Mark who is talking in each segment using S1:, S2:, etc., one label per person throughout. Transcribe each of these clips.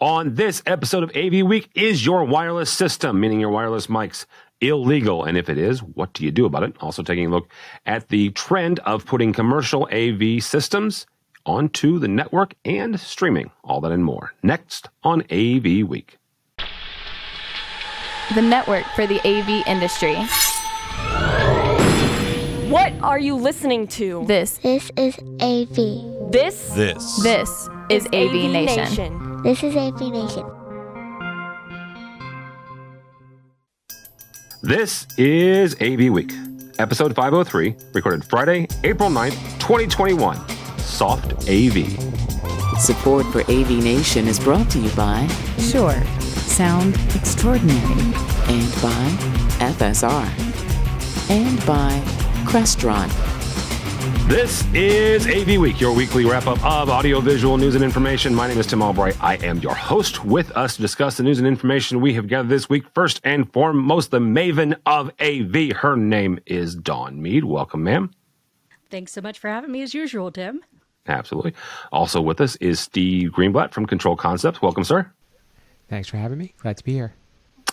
S1: On this episode of AV Week, is your wireless system, meaning your wireless mics, illegal? And if it is, what do you do about it? Also taking a look at the trend of putting commercial AV systems onto the network and streaming. All that and more. Next on AV Week.
S2: The network for the AV industry.
S3: What are you listening to?
S2: This
S4: This is AV.
S3: This
S5: This.
S2: this is AV, Nation.
S4: This is AV Nation.
S1: This is AV Week, episode 503, recorded Friday, April 9th, 2021. Soft AV.
S6: Support for AV Nation is brought to you by
S7: Shure. Sound extraordinary.
S6: and by FSR and by Crestron.
S1: This is AV Week, your weekly wrap up of audiovisual news and information. My name is Tim Albright. I am your host. With us to discuss the news and information we have gathered this week, first and foremost, the maven of AV. Her name is Dawn Meade. Welcome, ma'am.
S8: Thanks so much for having me as usual, Tim.
S1: Absolutely. Also with us is Steve Greenblatt from Control Concepts. Welcome, sir.
S9: Thanks for having me. Glad to be here.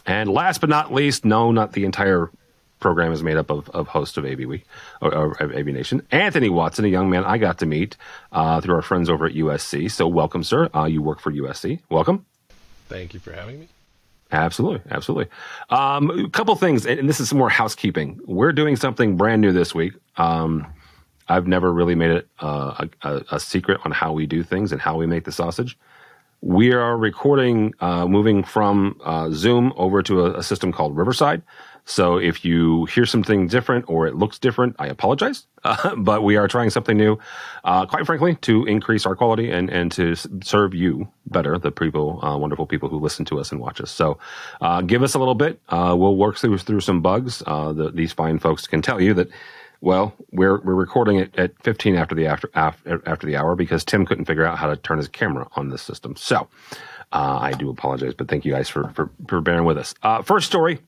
S1: And last but not least, no, not the entire program is made up of, of hosts of AV Week or, or of AV Nation. Anthony Watson, a young man I got to meet uh, through our friends over at USC. So welcome, sir. Uh, you work for USC. Welcome.
S5: Thank you for having me.
S1: Absolutely, absolutely. Um, a couple things, and this is some more housekeeping. We're doing something brand new this week. Um, I've never really made it uh, a, a, a secret on how we do things and how we make the sausage. We are recording, uh, moving from uh, Zoom over to a, a system called Riverside. So if you hear something different or it looks different, I apologize. Uh, but we are trying something new, uh, quite frankly, to increase our quality and, and to serve you better, the people, uh, wonderful people who listen to us and watch us. So uh, give us a little bit. Uh, we'll work through, through some bugs. Uh, the, these fine folks can tell you that well, we're we're recording it at 15 after the after after, after the hour because Tim couldn't figure out how to turn his camera on this system. So I do apologize, but thank you guys for for, for bearing with us. First story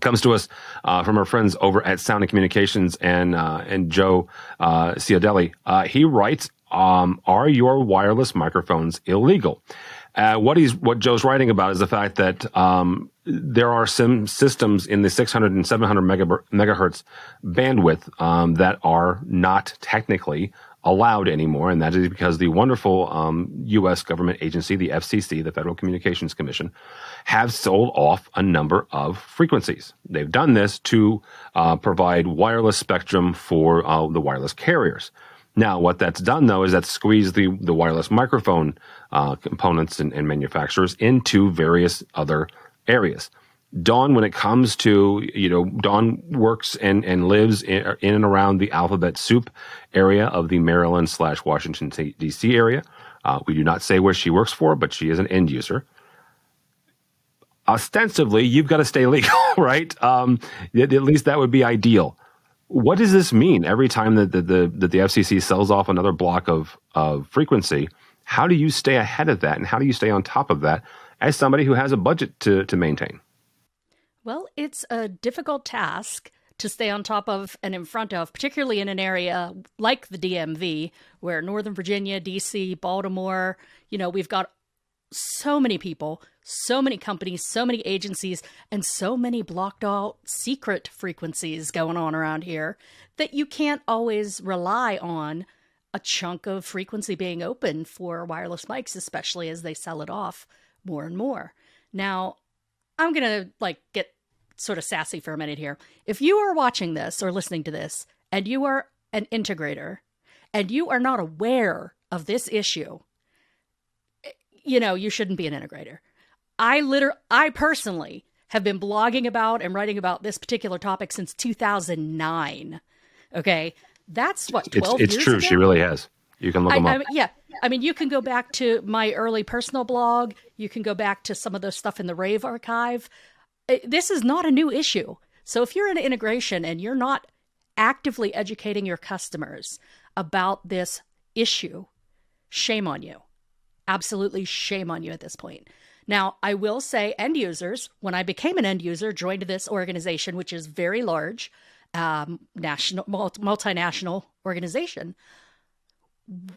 S1: comes to us uh, from our friends over at Sound and Communications and uh, and Joe uh, Ciaudelli. Uh, he writes, um, "Are your wireless microphones illegal?" Uh, what he's what Joe's writing about is the fact that um, there are some systems in the 600 and 700 mega- megahertz bandwidth um, that are not technically allowed anymore, and that is because the wonderful um, U.S. government agency, the FCC, the Federal Communications Commission, have sold off a number of frequencies. They've done this to uh, provide wireless spectrum for uh, the wireless carriers. Now, what that's done though is that squeezed the, the wireless microphone uh, components and, and manufacturers into various other areas. Dawn, when it comes to, you know, Dawn works and, and lives in, in and around the alphabet soup area of the Maryland slash Washington DC area. Uh, we do not say where she works for, but she is an end user ostensibly you've got to stay legal, right? Um, at at least that would be ideal. What does this mean every time that the, the, that the FCC sells off another block of, of frequency? How do you stay ahead of that and how do you stay on top of that as somebody who has a budget to, to maintain?
S8: Well, it's a difficult task to stay on top of and in front of, particularly in an area like the DMV, where Northern Virginia, DC, Baltimore, you know, we've got so many people, so many companies, so many agencies, and so many blocked out secret frequencies going on around here that you can't always rely on a chunk of frequency being open for wireless mics, especially as they sell it off more and more. Now, I'm going to like get sort of sassy for a minute here. If you are watching this or listening to this and you are an integrator and you are not aware of this issue, you know, you shouldn't be an integrator. I liter I personally have been blogging about and writing about this particular topic since 2009. Okay? That's what 12
S1: It's, it's true.
S8: ago?
S1: She really has. You can look
S8: I,
S1: them up.
S8: I, yeah. I mean, you can go back to my early personal blog. You can go back to some of the stuff in the Rave archive. Uh, This is not a new issue. So if you're in integration and you're not actively educating your customers about this issue, shame on you. Absolutely shame on you at this point. Now, I will say, end users, when I became an end user, joined this organization, which is very large, um, national, multinational organization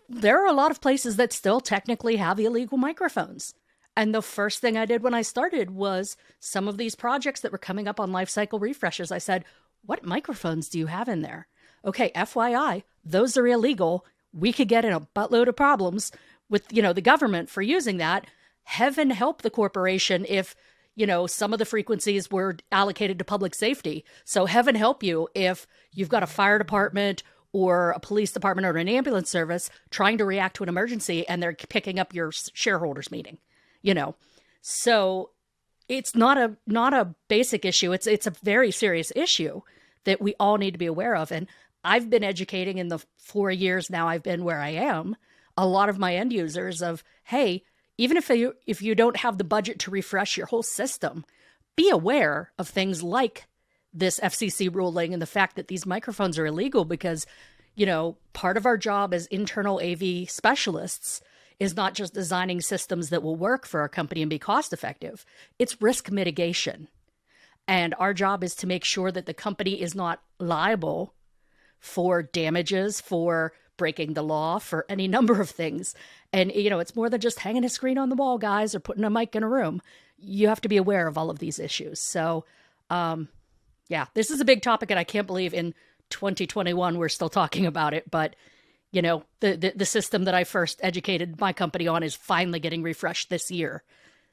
S8: there are a lot of places that still technically have illegal microphones. And the first thing I did when I started was some of these projects that were coming up on life cycle refreshes. I said, What microphones do you have in there? Okay, FYI, those are illegal. We could get in a buttload of problems with, you know, the government for using that. Heaven help the corporation if, you know, some of the frequencies were allocated to public safety. So heaven help you if you've got a fire department or a police department or an ambulance service trying to react to an emergency and they're picking up your shareholders meeting you know. So it's not a not a basic issue. It's it's a very serious issue that we all need to be aware of. And i've been educating in the 4 years now i've been where i am a lot of my end users of hey even if you if you don't have the budget to refresh your whole system be aware of things like this FCC ruling and the fact that these microphones are illegal because, you know, part of our job as internal AV specialists is not just designing systems that will work for our company and be cost effective, it's risk mitigation. And our job is to make sure that the company is not liable for damages, for breaking the law, for any number of things. And, you know, it's more than just hanging a screen on the wall, guys, or putting a mic in a room. You have to be aware of all of these issues. So, um, yeah, this is a big topic, and I can't believe in 2021 we're still talking about it. But you know, the, the the system that I first educated my company on is finally getting refreshed this year.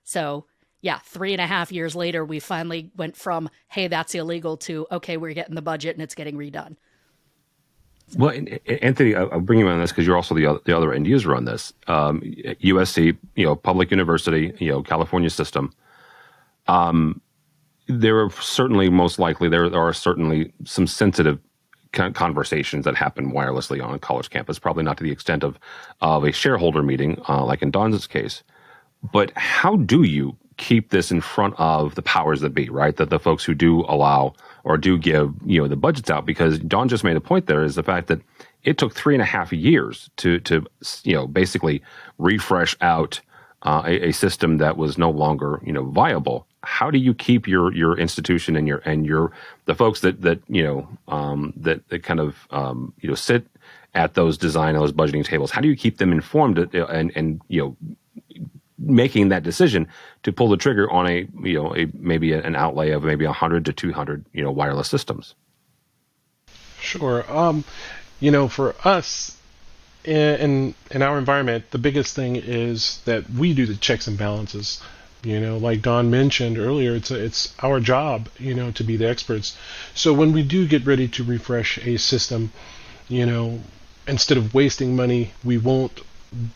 S8: So yeah, three and a half years later, we finally went from "Hey, that's illegal" to "Okay, we're getting the budget and it's getting redone."
S1: Well, Anthony, I'll bring you on this because you're also the other, the other end user on this. Um, USC, you know, public university, you know, California system. Um, there are certainly most likely there, there are certainly some sensitive conversations that happen wirelessly on a college campus probably not to the extent of of a shareholder meeting uh, like in Dawn's case. But how do you keep this in front of the powers that be right? That the folks who do allow or do give you know the budgets out because don just made a point there is the fact that it took three and a half years to to you know basically refresh out uh, a, a, system that was no longer you know viable how do you keep your your institution and your and your the folks that that you know um, that that kind of um, you know sit at those design those budgeting tables how do you keep them informed uh, and and you know making that decision to pull the trigger on a you know a maybe an outlay of maybe 100 to 200 you know wireless systems?
S5: Sure. Um you know for us in in our environment the biggest thing is that we do the checks and balances you know, like Dawn mentioned earlier, it's a, it's our job, you know, to be the experts. So when we do get ready to refresh a system, you know, instead of wasting money, we won't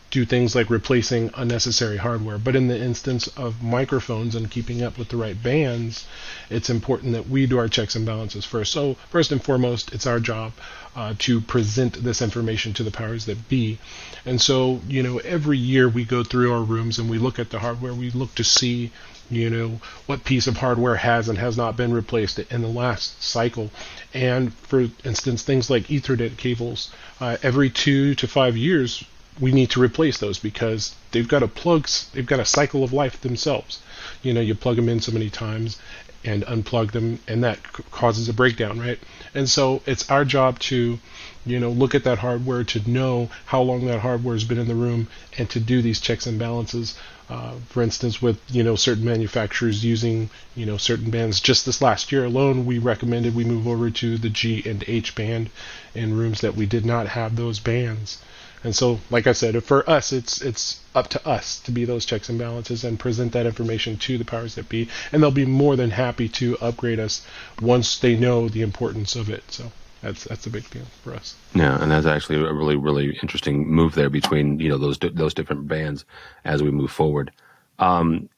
S5: do things like replacing unnecessary hardware. But in the instance of microphones and keeping up with the right bands, it's important that we do our checks and balances first. So, first and foremost, it's our job uh, to present this information to the powers that be. And so, you know, every year we go through our rooms and we look at the hardware. We look to see, you know, what piece of hardware has and has not been replaced in the last cycle. And for instance, things like Ethernet cables, uh, every two to five years, we need to replace those because they've got a plug, they've got a cycle of life themselves. You know, you plug them in so many times and unplug them, and that causes a breakdown, right? And so it's our job to, you know, look at that hardware to know how long that hardware has been in the room, and to do these checks and balances. Uh, for instance, with you know certain manufacturers using you know certain bands. Just this last year alone, we recommended we move over to the G and H band in rooms that we did not have those bands. And so, like I said, for us, it's it's up to us to be those checks and balances and present that information to the powers that be, and they'll be more than happy to upgrade us once they know the importance of it. So that's that's a big deal for us.
S1: Yeah, and that's actually a really really interesting move there between you know those those different bands as we move forward. Um,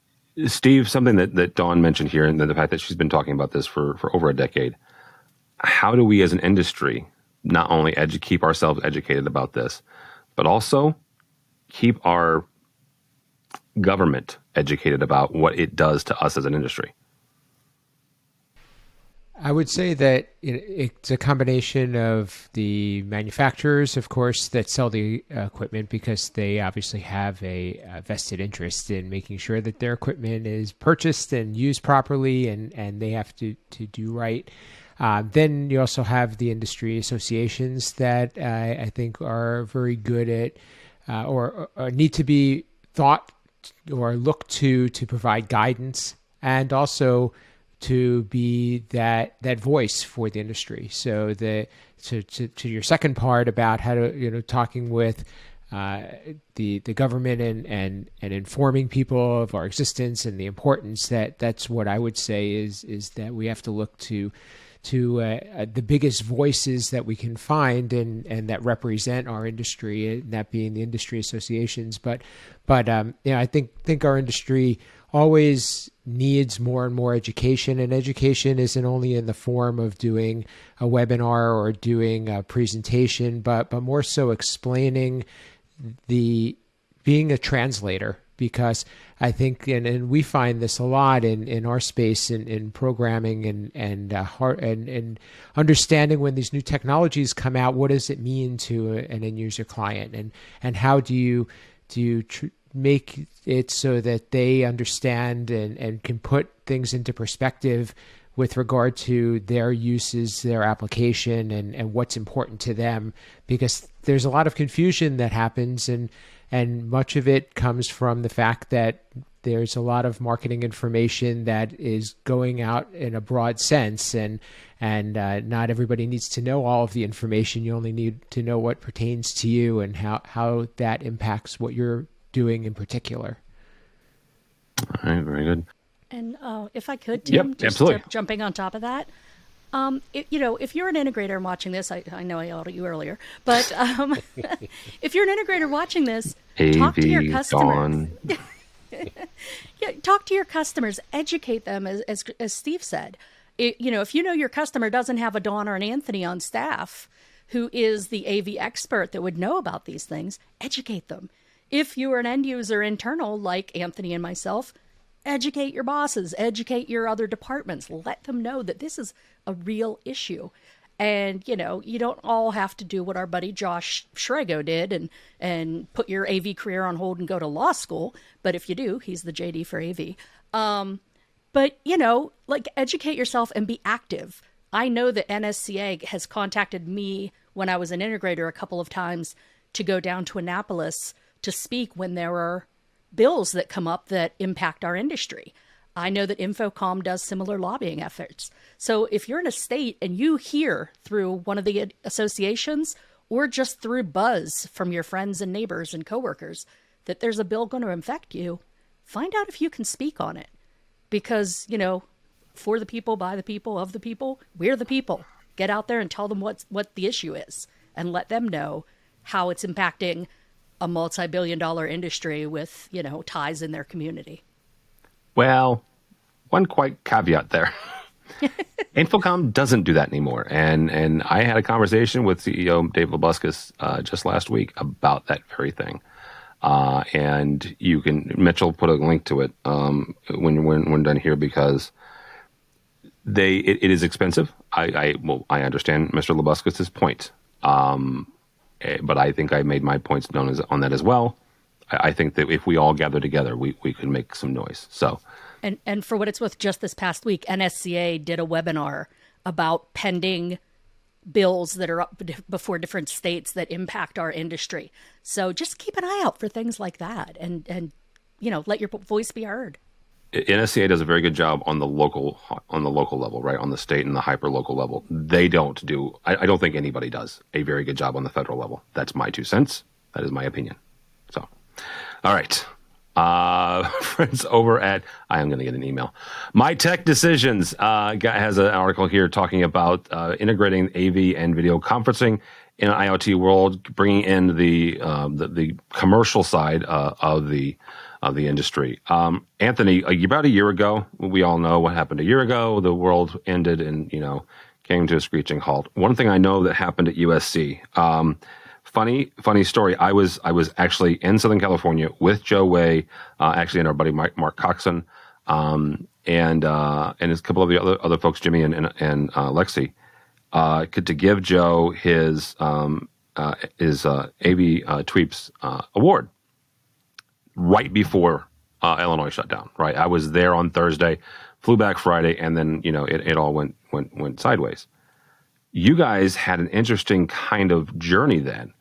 S1: Steve, something that that Dawn mentioned here, and the fact that she's been talking about this for for over a decade. How do we, as an industry, not only edu- keep ourselves educated about this, but also keep our government educated about what it does to us as an industry?
S9: I would say that it's a combination of the manufacturers, of course, that sell the uh, equipment because they obviously have a, vested interest in making sure that their equipment is purchased and used properly, and, and they have to, to do right. Uh, then you also have the industry associations that uh, I think are very good at uh, or, or, need to be thought or looked to to provide guidance and also to be that that voice for the industry. So the to, to, to your second part about how to you know talking with uh, the the government and, and and informing people of our existence and the importance that that's what I would say is is that we have to look to to uh, uh, the biggest voices that we can find and, and that represent our industry, and that being the industry associations. But but um, I think think our industry always needs more and more education, and education isn't only in the form of doing a webinar or doing a presentation, but but more so explaining the being a translator because I think, and, and we find this a lot in, in our space in, in programming and and, uh, and and understanding when these new technologies come out, what does it mean to an end user client, and and how do you do you tr- make it so that they understand and, and can put things into perspective with regard to their uses, their application, and, and what's important to them, because there's a lot of confusion that happens, and and much of it comes from the fact that there's a lot of marketing information that is going out in a broad sense, and and uh, not everybody needs to know all of the information. You only need to know what pertains to you and how how that impacts what you're doing in particular.
S1: All right, very good.
S8: And uh, if I could, Tim,
S1: yep,
S8: just
S1: absolutely.
S8: jumping on top of that, um, it, you know, if you're an integrator and watching this, I, I know I yelled at you earlier, but um, if you're an integrator watching this,
S1: AV,
S8: talk to your customers. Yeah, talk to your customers, educate them, as as, as Steve said. It, you know, if you know your customer doesn't have a Dawn or an Anthony on staff who is the AV expert that would know about these things, educate them. If you are an end user internal like Anthony and myself, educate your bosses, educate your other departments, let them know that this is a real issue. And you know, you don't all have to do what our buddy Josh Srago did and and put your AV career on hold and go to law school. But if you do, he's the JD for AV. Um, but you know, like educate yourself and be active. I know that NSCA has contacted me when I was an integrator a couple of times to go down to Annapolis to speak when there are bills that come up that impact our industry. I know that InfoComm does similar lobbying efforts. So if you're in a state and you hear through one of the associations or just through buzz from your friends and neighbors and coworkers that there's a bill going to infect you, find out if you can speak on it. Because, you know, for the people, by the people, of the people, we're the people. Get out there and tell them what's, what the issue is and let them know how it's impacting a multi-billion dollar industry with, you know, ties in their community.
S1: Well, one quite caveat there. InfoComm doesn't do that anymore, and and I had a conversation with CEO Dave Labuskes uh, just last week about that very thing. Uh, and you can Mitchell put a link to it um, when when when done here because they it, it is expensive. I, I well I understand Mr. Labuskes' point, um, Eh, but I think I made my points known as, on that as well. I, I think that if we all gather together, we we could make some noise. So.
S8: And and for what it's worth, just this past week, NSCA did a webinar about pending bills that are up before different states that impact our industry. So just keep an eye out for things like that, and and you know let your voice be heard.
S1: NSCA does a very good job on the local on the local level, right? On the state and the hyper local level, they don't do. I, I don't think anybody does a very good job on the federal level. That's my two cents. That is my opinion. So, all right uh, friends over at I am going to get an email. My Tech Decisions uh, has an article here talking about uh, integrating AV and video conferencing in an IoT world, bringing in the um, the, the, commercial side uh, of the of the industry. Um, Anthony, about a year ago, we all know what happened a year ago. The world ended and you know came to a screeching halt. One thing I know that happened at USC. Um, funny funny story. I was I was actually in Southern California with Joe Way, uh, actually, and our buddy Mark, Coxon, um, and uh, and a couple of the other other folks, Jimmy and and, and uh, Lexi, uh, to give Joe his um, uh, his uh, AV uh, Tweeps award right before uh, Illinois shut down. Right, I was there on Thursday, flew back Friday, and then you know it, it all went went went sideways you guys had an interesting kind of journey then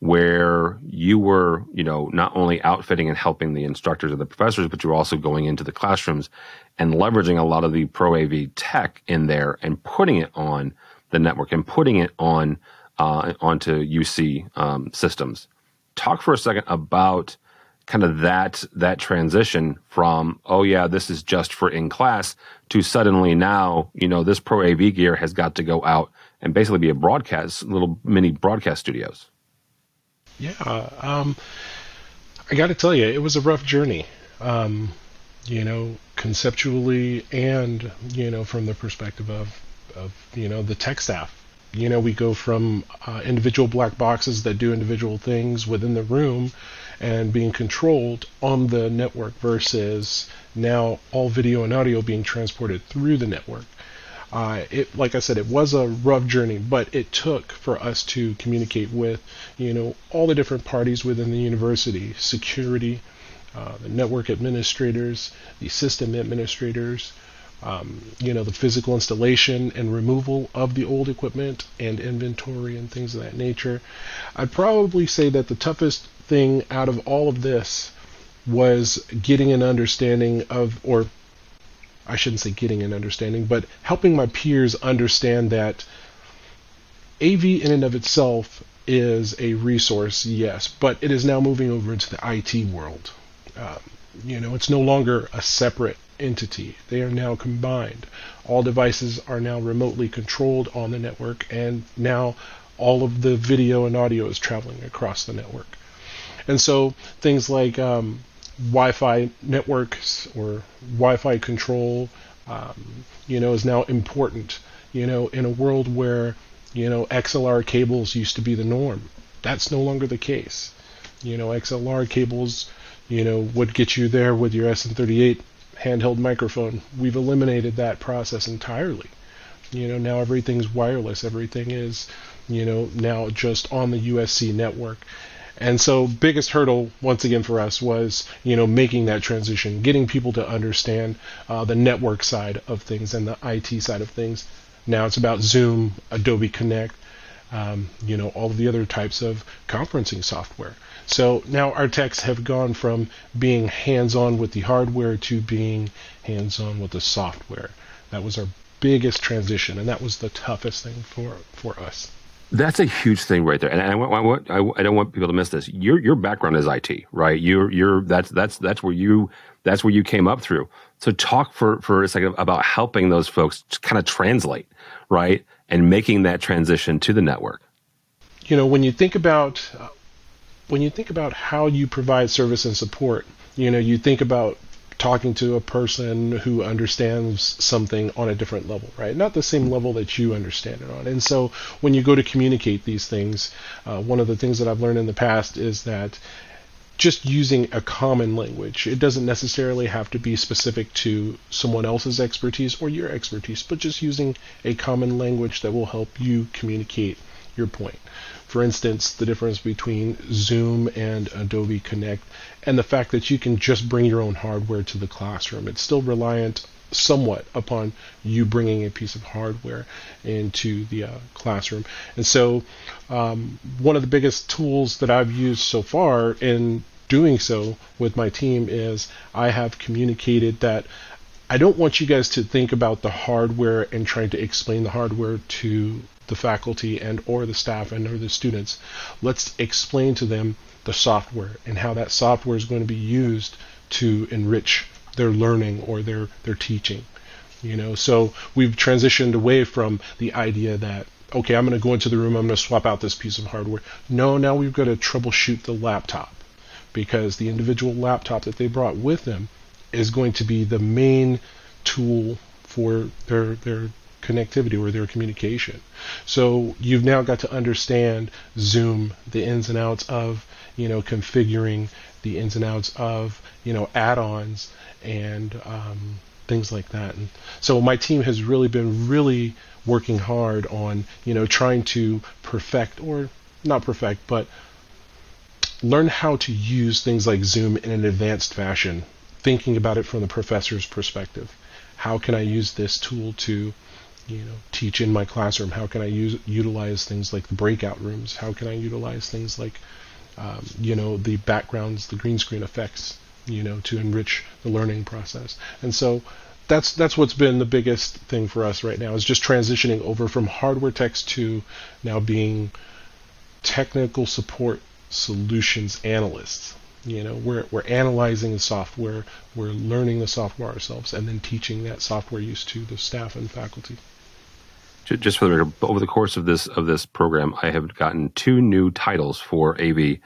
S1: where you were, you know, not only outfitting and helping the instructors and the professors, but you were also going into the classrooms and leveraging a lot of the Pro AV tech in there and putting it on the network and putting it on uh, onto UC um, systems. Talk for a second about kind of that that transition from oh yeah this is just for in class to suddenly now you know this pro AV gear has got to go out and basically be a broadcast little mini broadcast studios.
S5: Yeah, um, I got to tell you, it was a rough journey. Um, you know, conceptually and you know from the perspective of of you know the tech staff. You know, we go from uh, individual black boxes that do individual things within the room and being controlled on the network versus now all video and audio being transported through the network. Uh, it, like I said, it was a rough journey, but it took for us to communicate with, you know, all the different parties within the university, security, uh, the network administrators, the system administrators, um, you know, the physical installation and removal of the old equipment and inventory and things of that nature. I'd probably say that the toughest thing out of all of this was getting an understanding of, or I shouldn't say getting an understanding, but helping my peers understand that AV in and of itself is a resource, yes, but it is now moving over into the IT world. Um, you know, it's no longer a separate entity. They are now combined. All devices are now remotely controlled on the network, and now all of the video and audio is traveling across the network. And so things like um, Wi-Fi networks or Wi-Fi control, um, you know, is now important. You know, in a world where you know XLR cables used to be the norm, that's no longer the case. You know, XLR cables, you know, would get you there with your SN38 handheld microphone. We've eliminated that process entirely. You know, now everything's wireless. Everything is, you know, now just on the USC network. And so, biggest hurdle once again for us was, you know, making that transition, getting people to understand uh, the network side of things and the IT side of things. Now it's about Zoom, Adobe Connect, um, you know, all of the other types of conferencing software. So now our techs have gone from being hands-on with the hardware to being hands-on with the software. That was our biggest transition, and that was the toughest thing for for us.
S1: That's a huge thing right there, and I, want, I, I don't want people to miss this. Your your background is IT, right? You're you're that's that's that's where you that's where you came up through. So talk for for a second about helping those folks kind of translate, right, and making that transition to the network.
S5: You know, when you think about uh, when you think about how you provide service and support, you know, you think about talking to a person who understands something on a different level, right? Not the same level that you understand it on. And so when you go to communicate these things, uh, one of the things that I've learned in the past is that just using a common language. It doesn't necessarily have to be specific to someone else's expertise or your expertise, but just using a common language that will help you communicate your point. For instance, the difference between Zoom and Adobe Connect, and the fact that you can just bring your own hardware to the classroom. It's still reliant somewhat upon you bringing a piece of hardware into the uh, classroom. And so, um, one of the biggest tools that I've used so far in doing so with my team is I have communicated that I don't want you guys to think about the hardware and trying to explain the hardware to the faculty and or the staff and or the students. Let's explain to them the software and how that software is going to be used to enrich their learning or their their teaching. You know, so we've transitioned away from the idea that okay, I'm going to go into the room, I'm going to swap out this piece of hardware. No, now we've got to troubleshoot the laptop because the individual laptop that they brought with them is going to be the main tool for their their connectivity or their communication. So you've now got to understand Zoom, the ins and outs of, you know, configuring the ins and outs of, you know, add-ons and um, things like that. And so my team has really been really working hard on, you know, trying to perfect or not perfect, but learn how to use things like Zoom in an advanced fashion, thinking about it from the professor's perspective. How can I use this tool to you know, teach in my classroom? How can I use utilize things like the breakout rooms? How can I utilize things like, um, you know, the backgrounds, the green screen effects, you know, to enrich the learning process? And so that's that's what's been the biggest thing for us right now is just transitioning over from hardware techs to now being technical support solutions analysts. You know, we're we're analyzing the software, we're learning the software ourselves, and then teaching that software use to the staff and faculty.
S1: Just for the record, over the course of this of this program, I have gotten two new titles for AV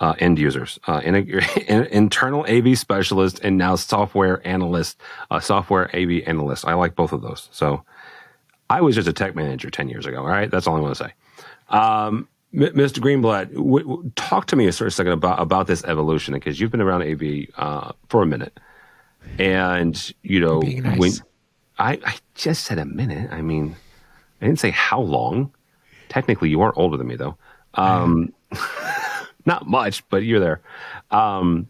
S1: uh, end users, uh, in, in, internal AV specialist, and now software analyst, uh, software AV analyst. I like both of those. So I was just a tech manager 10 years ago. All right. That's all I want to say. Um, M- Mr. Greenblatt, w- w- talk to me a sort of second about, about this evolution because you've been around AV uh, for a minute. And, you know,
S9: nice.
S1: when I, I just said a minute, I mean, I didn't say how long. Technically, you are older than me, though. Um, not much, but you're there. Um,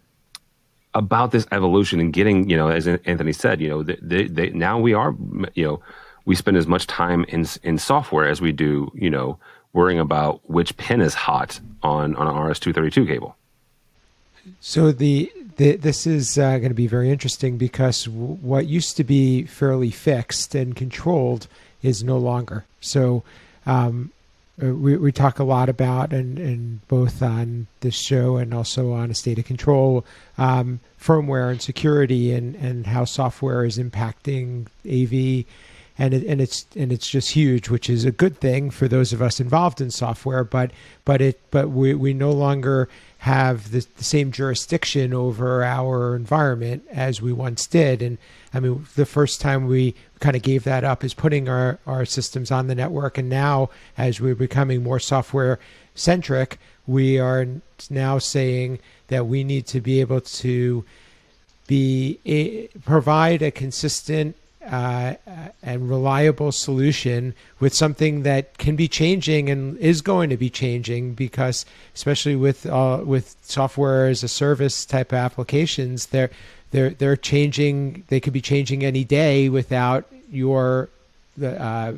S1: about this evolution and getting, you know, as Anthony said, you know, they, they, now we are, you know, we spend as much time in in software as we do, you know, worrying about which pin is hot on on an RS-232 cable.
S9: So the, the this is uh, going to be very interesting because w- what used to be fairly fixed and controlled is no longer. So um, uh, we, we talk a lot about, and, and both on this show and also on a state of control, um, firmware and security, and, and how software is impacting AV, and it, and it's and it's just huge, which is a good thing for those of us involved in software. But but it but we, we no longer have the, the same jurisdiction over our environment as we once did, and I mean, the first time we kind of gave that up is putting our, our systems on the network. And now, as we're becoming more software centric, we are now saying that we need to be able to be a, provide a consistent uh, and reliable solution with something that can be changing and is going to be changing because especially with uh, with software as a service type applications there they're they're changing. They could be changing any day without your uh,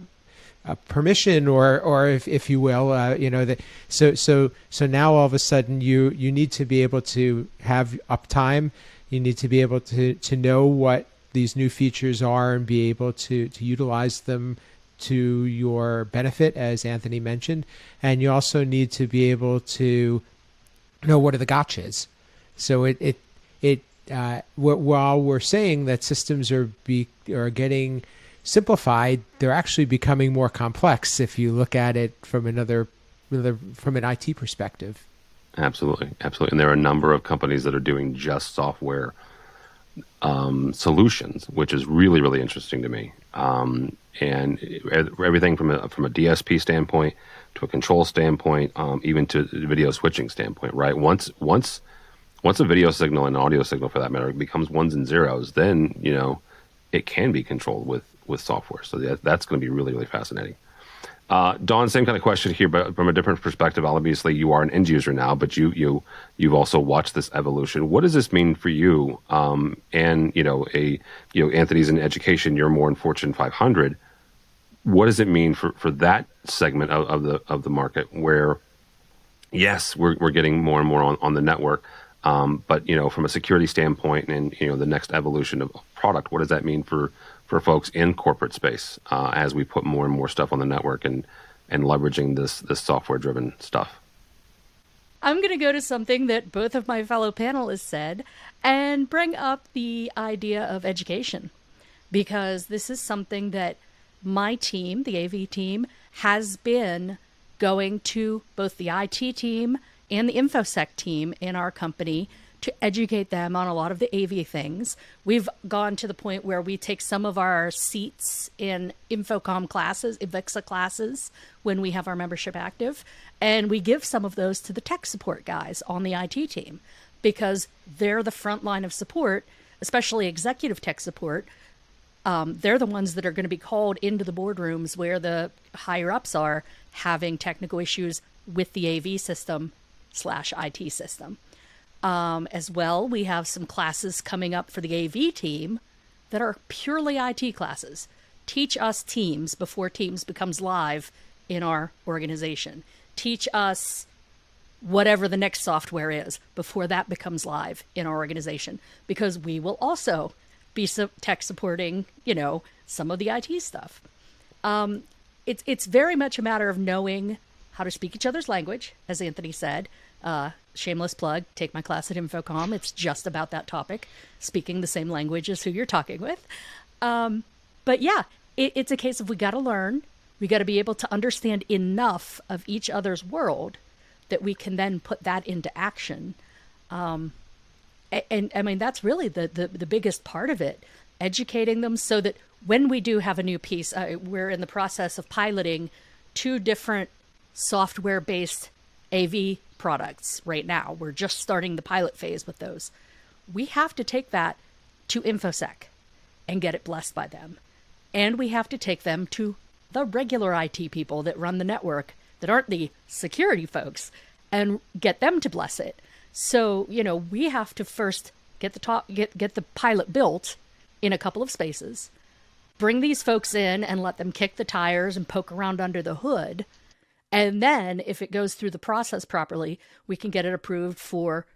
S9: uh, permission or or if, if you will, uh, you know that. So so so now all of a sudden you you need to be able to have uptime. You need to be able to to know what these new features are and be able to to utilize them to your benefit, as Anthony mentioned. And you also need to be able to know what are the gotchas. So it it it uh, while we're saying that systems are be are getting simplified, they're actually becoming more complex if you look at it from another, another from an IT perspective.
S1: Absolutely, absolutely, and there are a number of companies that are doing just software um, solutions, which is really really interesting to me. Um, and everything from a from a DSP standpoint to a control standpoint, um, even to video switching standpoint, right? Once once once a video signal and an audio signal for that matter becomes ones and zeros, then you know it can be controlled with with software. So that, that's going to be really really fascinating. Uh, Dawn, same kind of question here, but from a different perspective. Obviously, you are an end user now, but you you you've also watched this evolution. What does this mean for you? Um, and you know, a you know, Anthony's in education. You're more in Fortune 500. What does it mean for for that segment of, of the of the market where? Yes, we're we're getting more and more on, on the network, um, but you know, from a security standpoint, and you know, the next evolution of product, what does that mean for for folks in corporate space uh, as we put more and more stuff on the network and and leveraging this this software driven stuff?
S8: I'm going to go to something that both of my fellow panelists said and bring up the idea of education because this is something that my team, the AV team, has been going to both the IT team and the InfoSec team in our company to educate them on a lot of the AV things. We've gone to the point where we take some of our seats in InfoComm classes, AVIXA classes, when we have our membership active, and we give some of those to the tech support guys on the IT team because they're the front line of support, especially executive tech support. Um, they're the ones that are going to be called into the boardrooms where the higher ups are having technical issues with the AV system slash IT system. Um, as well, we have some classes coming up for the AV team that are purely IT classes teach us Teams before Teams becomes live in our organization. Teach us whatever the next software is before that becomes live in our organization because we will also be tech supporting, you know, some of the IT stuff. Um, it's it's very much a matter of knowing how to speak each other's language, as Anthony said. Uh, shameless plug: take my class at InfoComm. It's just about that topic, speaking the same language as who you're talking with. Um, but yeah, it, it's a case of we got to learn. We got to be able to understand enough of each other's world that we can then put that into action. Um, and, and, I mean, that's really the, the, the biggest part of it, educating them so that when we do have a new piece, uh, we're in the process of piloting two different software based AV products right now. We're just starting the pilot phase with those. We have to take that to InfoSec and get it blessed by them. And we have to take them to the regular IT people that run the network that aren't the security folks and get them to bless it. So, you know, we have to first get the top get get the pilot built in a couple of spaces. Bring these folks in and let them kick the tires and poke around under the hood. And then if it goes through the process properly, we can get it approved for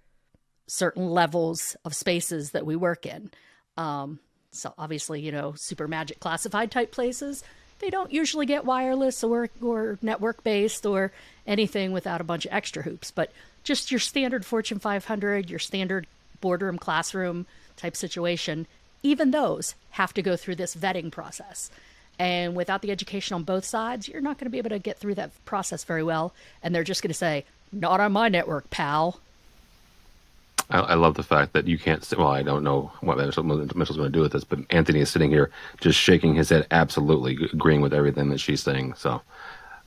S8: certain levels of spaces that we work in. Um, so obviously, you know, super magic classified type places, they don't usually get wireless or or network based or anything without a bunch of extra hoops. But just your standard Fortune 500, your standard boardroom classroom type situation, even those have to go through this vetting process. And without the education on both sides, you're not going to be able to get through that process very well. And they're just going to say, "Not on my network, pal."
S1: I, I, love the fact that you can't. Well, I don't know what Mitchell's going to do with this, but Anthony is sitting here just shaking his head, absolutely agreeing with everything that she's saying. So.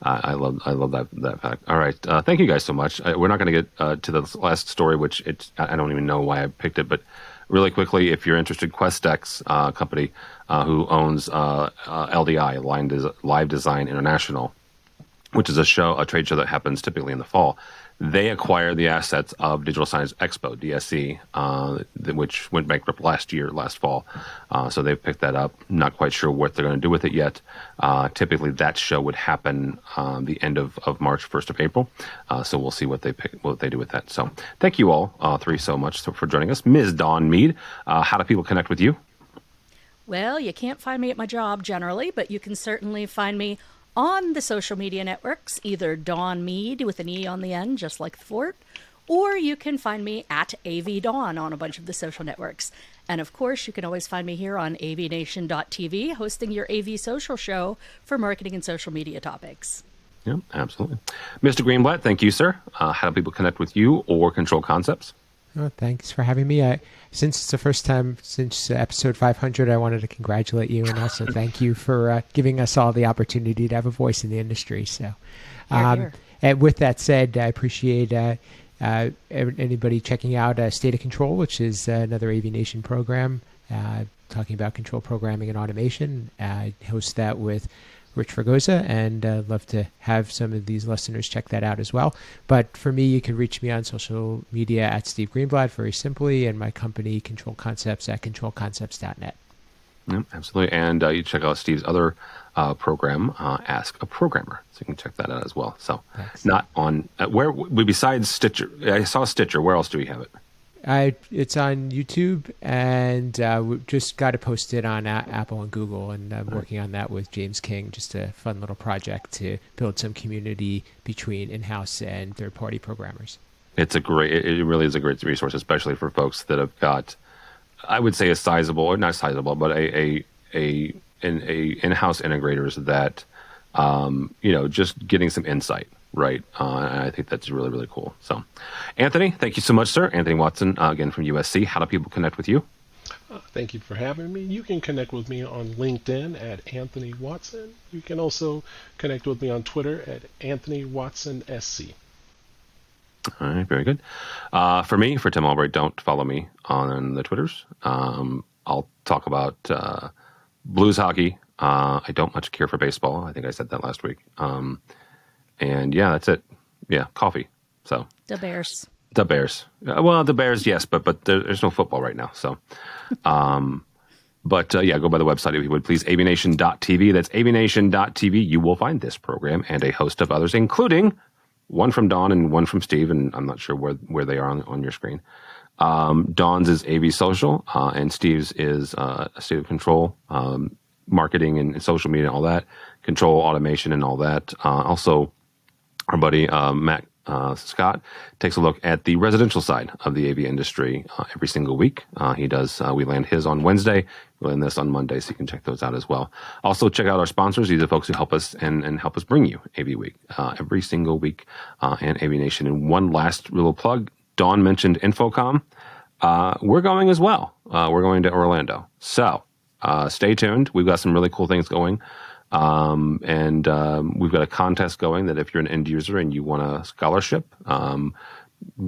S1: I love I love that that fact. All right, uh, thank you guys so much. Uh, we're not going to get uh, to the last story, which I don't even know why I picked it, but really quickly, if you're interested, Questex uh, company uh, who owns LDI Live Design International, which is a show, a trade show that happens typically in the fall they acquired the assets of Digital Signage Expo (DSE), uh, which went bankrupt last year, last fall. Uh, so they've picked that up. Not quite sure what they're going to do with it yet. Uh, typically, that show would happen uh, the end of, of March, first of April. Uh, so we'll see what they pick, what they do with that. So thank you all uh, three so much for joining us, Ms. Dawn Meade. how do people connect with you?
S8: Well, you can't find me at my job generally, but you can certainly find me on the social media networks, either Dawn Meade with an E on the end, just like the fort, or you can find me at AV Dawn on a bunch of the social networks. And of course, you can always find me here on avnation.tv, hosting your AV social show for marketing and social media topics.
S1: Yeah, absolutely. Mr. Greenblatt, thank you, sir. Uh, how do people connect with you or Control Concepts?
S9: Oh, thanks for having me. I, since it's the first time since episode 500, I wanted to congratulate you and also thank you for uh, giving us all the opportunity to have a voice in the industry. So, um, here, here. and with that said, I appreciate uh, uh, anybody checking out uh, State of Control, which is another AV Nation program uh, talking about control programming and automation. I host that with Rich Fregosa, and uh, love to have some of these listeners check that out as well. But for me, you can reach me on social media at Steve Greenblatt very simply, and my company, Control Concepts, at controlconcepts.net.
S1: Yep, absolutely. And uh, you check out Steve's other uh, program, uh, Ask a Programmer. So you can check that out as well. So, not on uh, where, we besides Stitcher, I saw Stitcher. Where else do we have it?
S9: I it's on YouTube, and uh, we just got to post it posted on a- Apple and Google, and I'm working on that with James King. Just a fun little project to build some community between in-house and third-party programmers.
S1: It's a great. It really is a great resource, especially for folks that have got, I would say, a sizable or not sizable, but a a a in a in-house integrators that, um, you know, just getting some insight right. Uh, I think that's really, really cool. So, Anthony, thank you so much, sir. Anthony Watson, uh, again from USC. How do people connect with you?
S5: Uh, thank you for having me. You can connect with me on LinkedIn at Anthony Watson. You can also connect with me on Twitter at Anthony Watson SC.
S1: All right, very good. Uh, for me, for Tim Albright, don't follow me on the Twitters. Um, I'll talk about uh, blues hockey. Uh, I don't much care for baseball. I think I said that last week. Um, and yeah, that's it. Yeah, coffee. So
S8: the Bears.
S1: The Bears. Uh, well, the Bears, yes, but but there, there's no football right now. So, um, But uh, yeah, go by the website if you would please, avnation.tv. That's avnation.tv. You will find this program and a host of others, including one from Dawn and one from Steve, and I'm not sure where, where they are on, on your screen. Um, Dawn's is AV Social, uh, and Steve's is uh, State of Control, um, marketing and, and, social media and all that, control automation and all that. Uh, also, our buddy uh, Matt uh, Scott takes a look at the residential side of the AV industry uh, every single week. Uh, he does. Uh, we land his on Wednesday. We land this on Monday, so you can check those out as well. Also, check out our sponsors. These are folks who help us and, and help us bring you AV Week uh, every single week and AV Nation. And one last little plug: Dawn mentioned InfoComm. we're going as well. we're going to Orlando, so stay tuned. We've got some really cool things going. Um, and um, we've got a contest going that if you're an end user and you want a scholarship, um,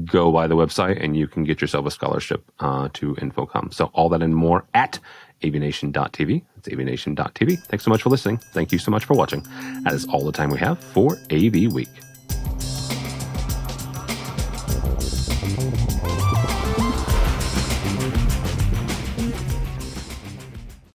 S1: go by the website and you can get yourself a scholarship uh, to InfoComm. So all that and more at avnation.tv. It's avnation.tv. Thanks so much for listening. Thank you so much for watching. That is all the time we have for AV Week.